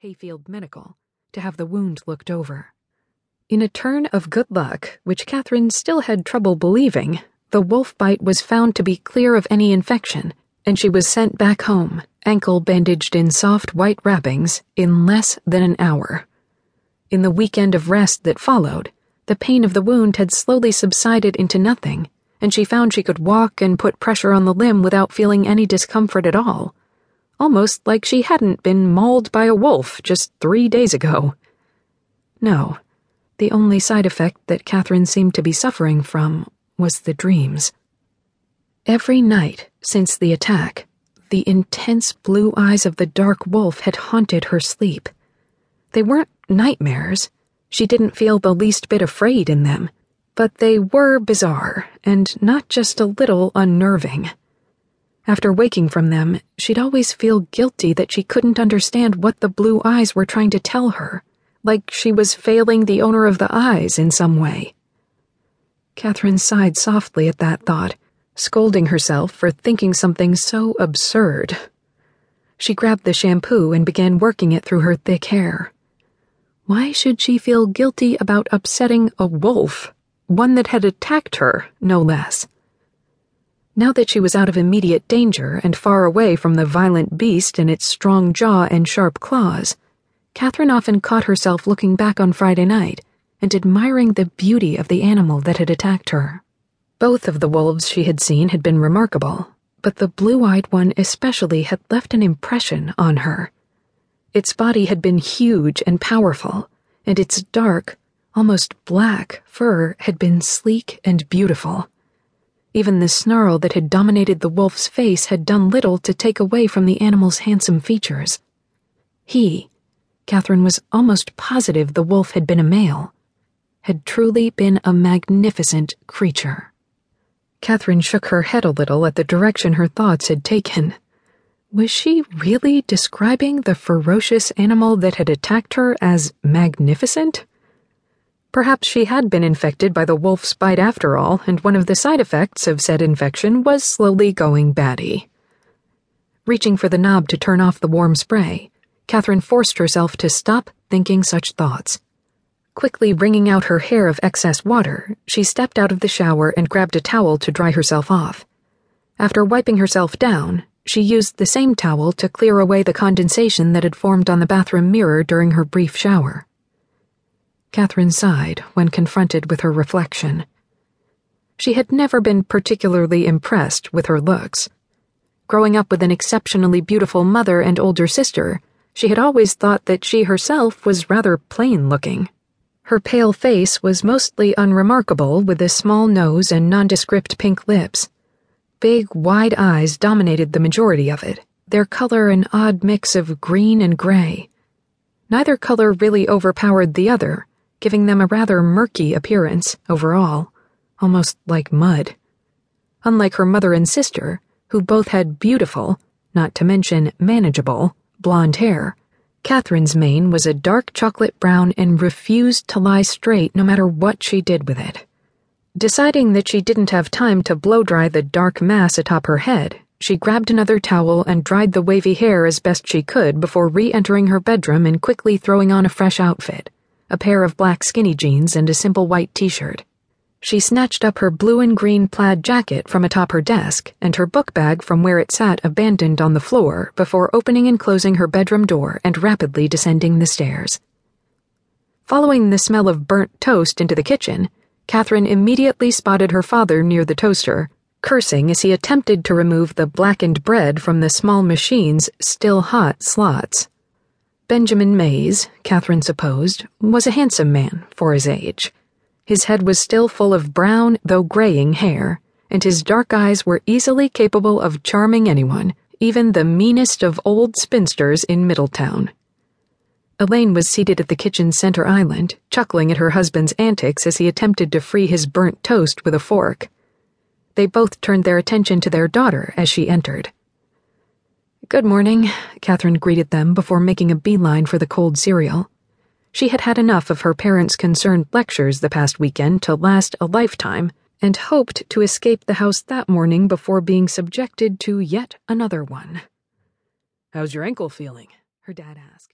Hayfield Medical, to have the wound looked over. In a turn of good luck, which Katherine still had trouble believing, the wolf bite was found to be clear of any infection, and she was sent back home, ankle bandaged in soft white wrappings, in less than an hour. In the weekend of rest that followed, the pain of the wound had slowly subsided into nothing, and she found she could walk and put pressure on the limb without feeling any discomfort at all almost like she hadn't been mauled by a wolf just three days ago. No, the only side effect that Katherine seemed to be suffering from was the dreams. Every night since the attack, the intense blue eyes of the dark wolf had haunted her sleep. They weren't nightmares. She didn't feel the least bit afraid in them, but they were bizarre and not just a little unnerving. After waking from them, she'd always feel guilty that she couldn't understand what the blue eyes were trying to tell her, like she was failing the owner of the eyes in some way. Katherine sighed softly at that thought, scolding herself for thinking something so absurd. She grabbed the shampoo and began working it through her thick hair. Why should she feel guilty about upsetting a wolf, one that had attacked her, no less? Now that she was out of immediate danger and far away from the violent beast and its strong jaw and sharp claws, Katherine often caught herself looking back on Friday night and admiring the beauty of the animal that had attacked her. Both of the wolves she had seen had been remarkable, but the blue eyed one especially had left an impression on her. Its body had been huge and powerful, and its dark, almost black fur had been sleek and beautiful. Even the snarl that had dominated the wolf's face had done little to take away from the animal's handsome features. He, Katherine was almost positive the wolf had been a male, had truly been a magnificent creature. Katherine shook her head a little at the direction her thoughts had taken. Was she really describing the ferocious animal that had attacked her as magnificent? Perhaps she had been infected by the wolf's bite after all, and one of the side effects of said infection was slowly going batty. Reaching for the knob to turn off the warm spray, Katherine forced herself to stop thinking such thoughts. Quickly wringing out her hair of excess water, she stepped out of the shower and grabbed a towel to dry herself off. After wiping herself down, she used the same towel to clear away the condensation that had formed on the bathroom mirror during her brief shower. Katherine sighed when confronted with her reflection. She had never been particularly impressed with her looks. Growing up with an exceptionally beautiful mother and older sister, she had always thought that she herself was rather plain looking. Her pale face was mostly unremarkable with a small nose and nondescript pink lips. Big, wide eyes dominated the majority of it, their color an odd mix of green and gray. Neither color really overpowered the other giving them a rather murky appearance overall, almost like mud. Unlike her mother and sister, who both had beautiful, not to mention manageable, blonde hair, Katherine's mane was a dark chocolate brown and refused to lie straight no matter what she did with it. Deciding that she didn't have time to blow dry the dark mass atop her head, she grabbed another towel and dried the wavy hair as best she could before re entering her bedroom and quickly throwing on a fresh outfit a pair of black skinny jeans, and a simple white t shirt. She snatched up her blue and green plaid jacket from atop her desk and her book bag from where it sat abandoned on the floor before opening and closing her bedroom door and rapidly descending the stairs. Following the smell of burnt toast into the kitchen, Katherine immediately spotted her father near the toaster, cursing as he attempted to remove the blackened bread from the small machine's still hot slots. Benjamin Mayes, Katherine supposed, was a handsome man for his age. His head was still full of brown, though graying hair, and his dark eyes were easily capable of charming anyone, even the meanest of old spinsters in Middletown. Elaine was seated at the kitchen center island, chuckling at her husband's antics as he attempted to free his burnt toast with a fork. They both turned their attention to their daughter as she entered. Good morning, Katherine greeted them before making a beeline for the cold cereal. She had had enough of her parents' concerned lectures the past weekend to last a lifetime, and hoped to escape the house that morning before being subjected to yet another one. How's your ankle feeling? her dad asked.